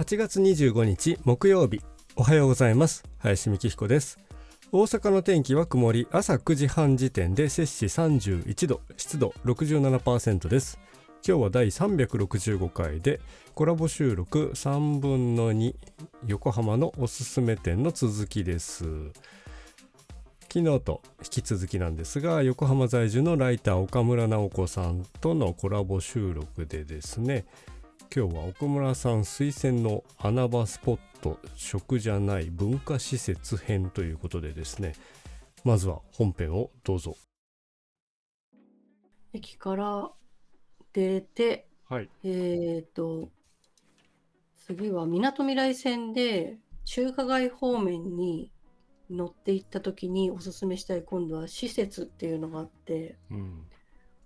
8月25日木曜日。おはようございます。林美希彦です。大阪の天気は曇り朝9時半時点で摂氏31度湿度67%です。今日は第365回でコラボ収録3分の2横浜のおすすめ店の続きです。昨日と引き続きなんですが横浜在住のライター岡村直子さんとのコラボ収録でですね今日は奥村さん推薦の穴場スポット食じゃない文化施設編ということでですね。まずは本編をどうぞ。駅から出て、はい。えっ、と次はみなとみらい線で中華街方面に乗って行った時におすすめしたい今度は施設っていうのがあってうん。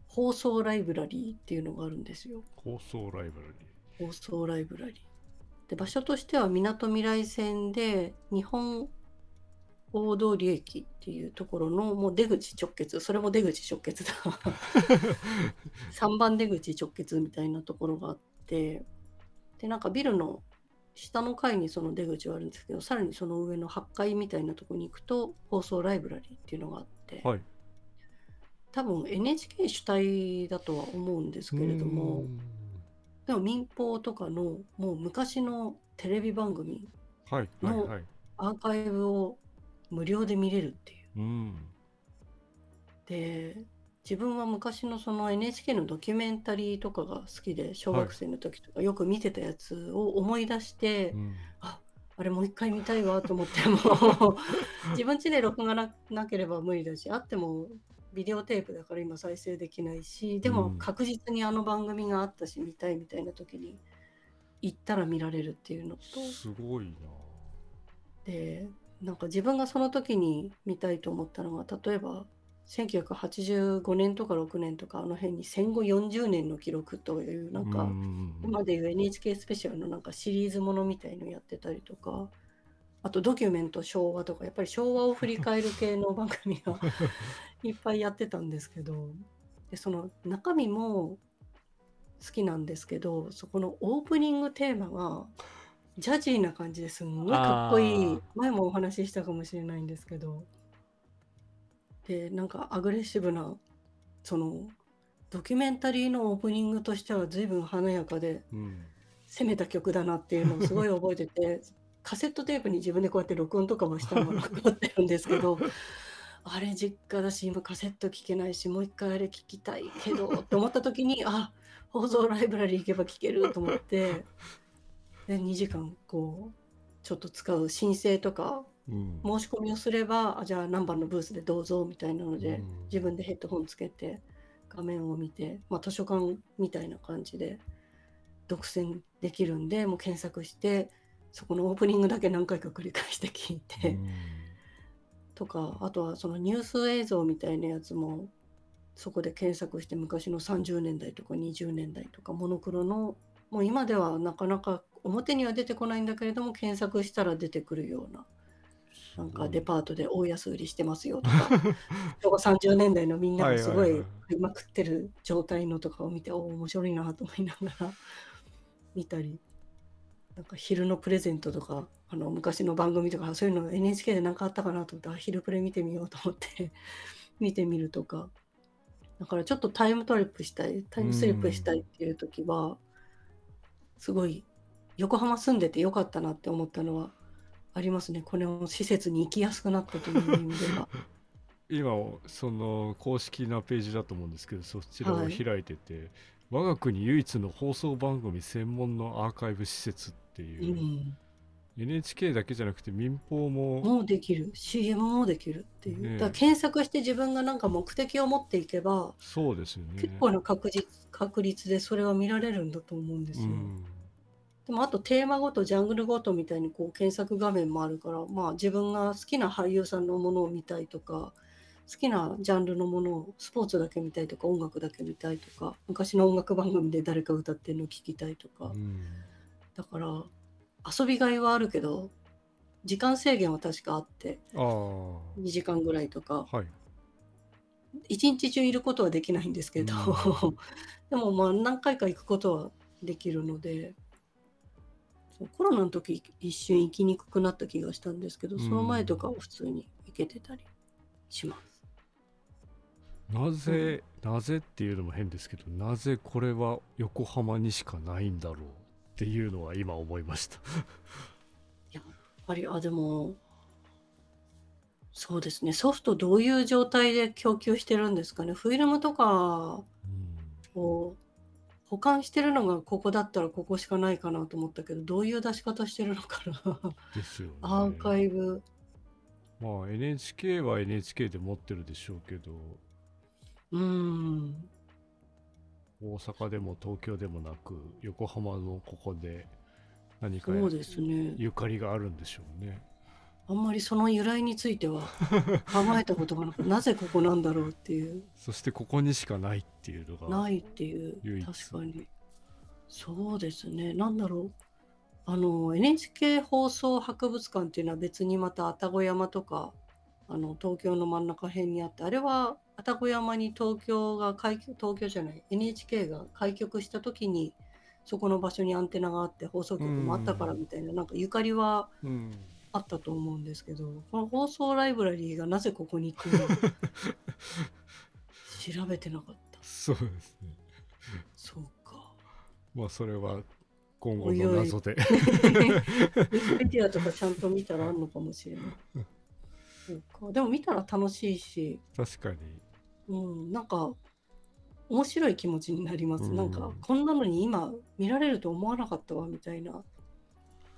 放送ライブラリーっていうのがあるんですよ。放送ライブラリ放送ライブラリー。で場所としてはみなとみらい線で日本大通駅っていうところのもう出口直結。それも出口直結だ。3番出口直結みたいなところがあって。でなんかビルの下の階にその出口はあるんですけどさらにその上の8階みたいなところに行くと放送ライブラリーっていうのがあって、はい。多分 NHK 主体だとは思うんですけれどもでも民放とかのもう昔のテレビ番組はいはいはい。アーカイブを無料で見れるっていう。うん。で自分は昔のその NHK のドキュメンタリーとかが好きで小学生の時とかよく見てたやつを思い出して、うん。ああれもう一回見たいわと思っても 自分家で録画ななければ無理だしあってもビデオテープだから今再生できないしでもうん確実にあの番組があったし見たいみたいな時に行ったら見られるっていうのと。すごいな。でなんか自分がその時に見たいと思ったのが例えば1985年とか6年とかあの辺に戦後40年の記録というなんか、うん今でいう NHK スペシャルのなんかシリーズものみたいのやってたりとかあとドキュメント昭和とかやっぱり昭和を振り返る系の番組が いっぱいやってたんですけどでその中身も好きなんですけどそこのオープニングテーマがジャジーな感じですんごいかっこいい。前もお話ししたかもしれないんですけど。でなんかアグレッシブなそのドキュメンタリーのオープニングとしては随分華やかでうん。攻めた曲だなっていうのをすごい覚えててカセットテープに自分でこうやって録音とかもしたのが残ってるんですけど あれ実家だし今カセット聴けないしもう一回あれ聴きたいけどって思った時にあ放送ライブラリー行けば聴けると思って で2時間こうちょっと使う申請とかうん。申し込みをすればあじゃあ何番のブースでどうぞみたいなので、うん。自分でヘッドホンつけて画面を見て、まあ、図書館みたいな感じで独占できるんでもう検索してそこのオープニングだけ何回か繰り返して聞いて、うん。とかあとはそのニュース映像みたいなやつもそこで検索して昔の30年代とか20年代とかモノクロのもう今ではなかなか表には出てこないんだけれども検索したら出てくるようななんかデパートで大安売りしてますよとか昭和30年代のみんながすごい買いまくってる状態のとかを見ておお面白いなと思いながら見たりなんか昼のプレゼントとかあの昔の番組とかそういうの NHK で何かあったかなと思ってあ昼プレ見てみようと思って 見てみるとか。だからちょっとタイムトリップしたいタイムスリップしたいっていう時はすごい横浜住んでてよかったなって思ったのはありますね。この施設に行きやすくなったという意味では。今その公式なページだと思うんですけどそちらをはい。開いてて、我が国唯一の放送番組専門のアーカイブ施設ってういう、ん。NHK だけじゃなくて民放も。もうできる。CM もできるっていう、ねえ。だ検索して自分がなんか目的を持っていけば、そうですよね。結構な確実確率でそれは見られるんだと思うんですよ、うん。でもあとテーマごとジャングルごとみたいにこう検索画面もあるからまあ自分が好きな俳優さんのものを見たいとか好きなジャンルのものをスポーツだけ見たいとか音楽だけ見たいとか昔の音楽番組で誰か歌ってるの聞きたいとか、うんだから遊びがいはあるけど時間制限は確かあってああ2時間ぐらいとか。はい。一日中いることはできないんですけど、うん。でもまあ何回か行くことはできるのでそうコロナの時一瞬行きにくくなった気がしたんですけど、その前とかは普通に行けてたりします。なぜ、なぜっていうのも変ですけどなぜこれは横浜にしかないんだろうっていうのは今思いました。やっぱりあでもそうですね。ソフトどういう状態で供給してるんですかね。フィルムとかうん。を保管してるのがここだったらここしかないかなと思ったけどどういう出し方してるのかな。ですよね。アーカイブ。まあ NHK は NHK で持ってるでしょうけど。うん大阪でも東京でもなく横浜のここで何かそうですね。ゆかりがあるんでしょうね。あんまりその由来については 考えたことがなくなぜここなんだろうっていう。そしてここにしかないっていうのがないっていう確かに。そうですね。なんだろう。あの NHK 放送博物館っていうのは別にまた愛宕山とかあの東京の真ん中辺にあってあれは愛宕山に東京が開局東京じゃない NHK が開局した時にそこの場所にアンテナがあって放送局もあったからみたいななんかゆかりはうん。あったと思うんですけどこの放送ライブラリーがなぜここにっていうのは調べてなかった。そうですね。そうか。まあそれは今後の謎で。ウィキペディアとかちゃんと見たらあるのかもしれない。そうか。でも見たら楽しいし、確かにうん、なんか面白い気持ちになります。うんなんかこんなのに今見られると思わなかったわみたいな。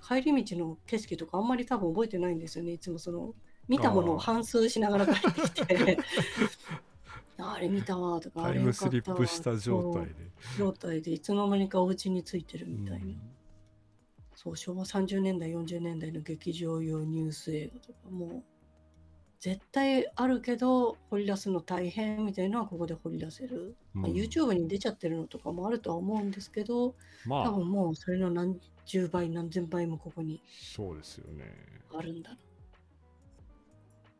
帰り道の景色とかあんまり多分覚えてないんですよね。いつもその見たものを反数しながら帰ってきて。ああれ見たわとか、あタイれよムスリッたわプした状態でそう状態でいつの間にかお家についてるみたいな。うんそう昭和30年代40年代の劇場用ニュース映画とかも絶対あるけど掘り出すの大変みたいなのはここで掘り出せる、まあうん YouTube に出ちゃってるのとかもあるとは思うんですけどまあ。多分もうそれの何十倍何千倍もここにそうですよね。あるんだなっ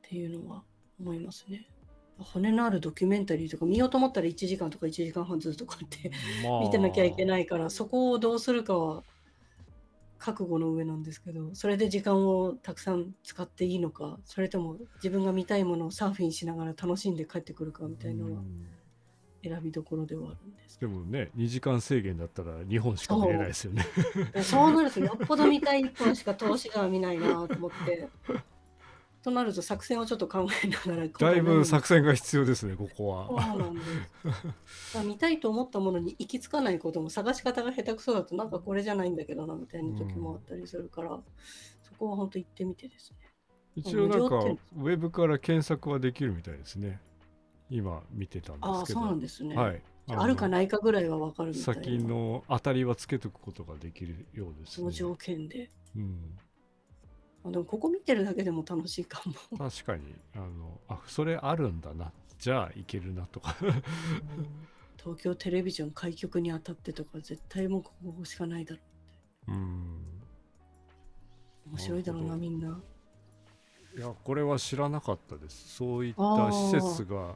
ていうのは思いますね。骨のあるドキュメンタリーとか見ようと思ったら1時間とか1時間半ずっとこうやってまあ。見てなきゃいけないからそこをどうするかは覚悟の上なんですけどそれで時間をたくさん使っていいのかそれとも自分が見たいものをサーフィンしながら楽しんで帰ってくるかみたいなのはうん。選びどころではあるんですでもね2時間制限だったら2本しか見れないですよね。でそうなるとよ。っぽど見たい1本しか投資が見ないなと思ってとなると作戦をちょっと考えながら だいぶ作戦戦が必要ですねここそうはなんです。だから見たいと思ったものに行き着かないことも探し方が下手くそだとなんかこれじゃないんだけどなみたいな時もあったりするから、そこは本当行ってみてですね。一応なんかウェブから検索はできるみたいですね。今見てたんですけど。ああそうなんですね、はい。あるかなないかぐらいは分かるみたいな。先の当たりはつけとくことができるようですね。その条件で。うんあでもここ見てるだけでも楽しいかも。確かに。あのあそれあるんだな。じゃあいけるなとか。東京テレビジョン開局にあたってとか絶対もうここしかないだろう。ん。う面白いだろうなみんな。いやこれは知らなかったです。そういった施設が。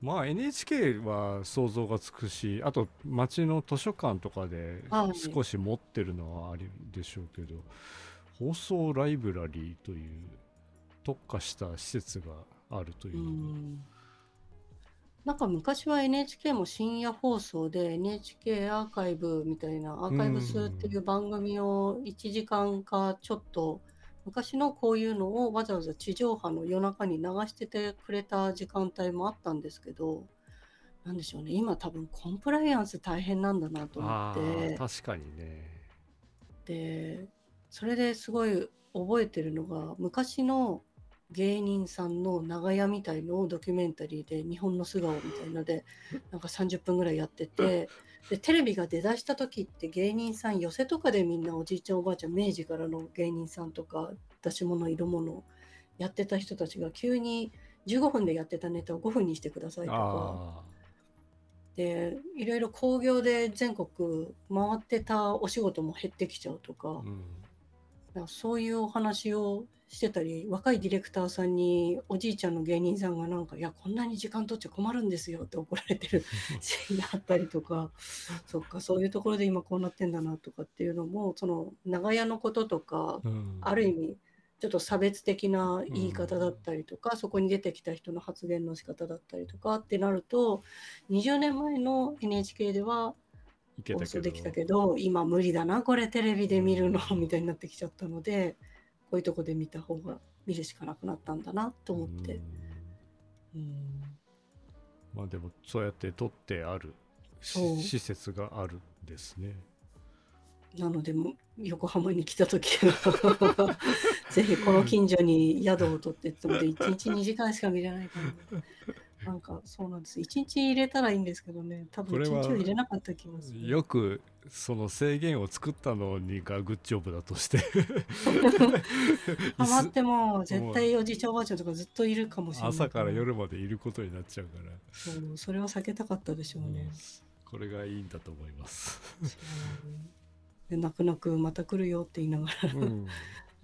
まあ NHK は想像がつくしあと町の図書館とかではい。少し持ってるのはあるでしょうけど放送ライブラリーという特化した施設があるといううのが。ん。なんか昔は NHK も深夜放送で NHK アーカイブみたいなアーカイブスっていう番組を1時間かちょっと昔のこういうのをわざわざ地上波の夜中に流しててくれた時間帯もあったんですけどなんでしょうね。今多分コンプライアンス大変なんだなと思あって。ー確かにね。でそれですごい覚えてるのが昔の芸人さんの長屋みたいのをドキュメンタリーで日本の素顔みたいので なんか30分ぐらいやっててでテレビが出だした時って芸人さん寄せとかでみんなおじいちゃんおばあちゃん明治からの芸人さんとか出し物色物やってた人たちが急に15分でやってたネタを5分にしてくださいとか。あでいろいろ興行で全国回ってたお仕事も減ってきちゃうとか、あ、うん、そういうお話をしてたり若いディレクターさんにおじいちゃんの芸人さんがなんか「いやこんなに時間取っちゃ困るんですよ」って怒られてる シーンがあったりとかそっかそういうところで今こうなってんだなとかっていうのもその長屋のこととかうん。ある意味ちょっと差別的な言い方だったりとか、そこに出てきた人の発言の仕方だったりとかってなると20年前の NHK ではいけ放送できたけど今無理だなこれテレビで見るのみたいになってきちゃったのでこういうとこで見た方が見るしかなくなったんだなと思って。うん。うんまあでもそうやって取ってある施設があるんですね。なのでも横浜に来た時は ぜひこの近所に宿を取ってって思って1日2時間しか見れないからなんかそうなんです。1日入れたらいいんですけどね。多分1これは日は入れなかった気がする。よくその制限を作ったのにがグッジョブだとして。ハマっても絶対おじいちゃんおばあちゃんとかずっといるかもしれない朝から夜までいることになっちゃうから、そうそれは避けたかったでしょうね、これがいいんだと思います、で泣く泣くまた来るよって言いながらうん。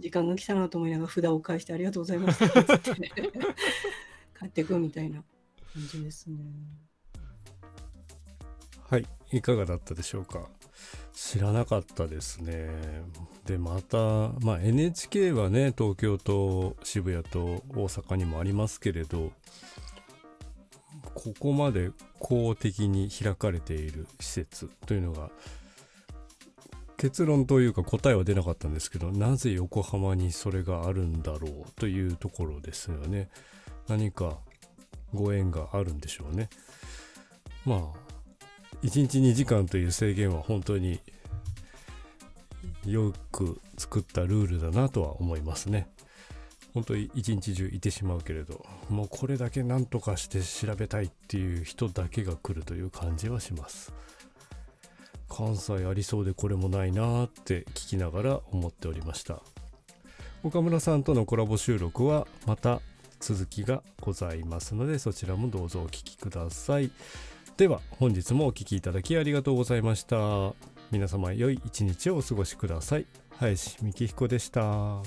時間が来たなと思いながら札を返してありがとうございましたっつってね 帰ってくみたいな感じですね。はい。いかがだったでしょうか？知らなかったですね。でまた、まあ、NHK はね東京と渋谷と大阪にもありますけれどここまで公的に開かれている施設というのが結論というか答えは出なかったんですけどなぜ横浜にそれがあるんだろうというところですよね。何かご縁があるんでしょうねまあ1日2時間という制限は本当によく作ったルールだなとは思いますね。本当に一日中いてしまうけれどもうこれだけ何とかして調べたいっていう人だけが来るという感じはします。関西ありそうでこれもないなーって聞きながら思っておりました。岡村さんとのコラボ収録はまた続きがございますのでそちらもどうぞお聴きください。では本日もお聴きいただきありがとうございました。皆様良い一日をお過ごしください。林幹彦でした。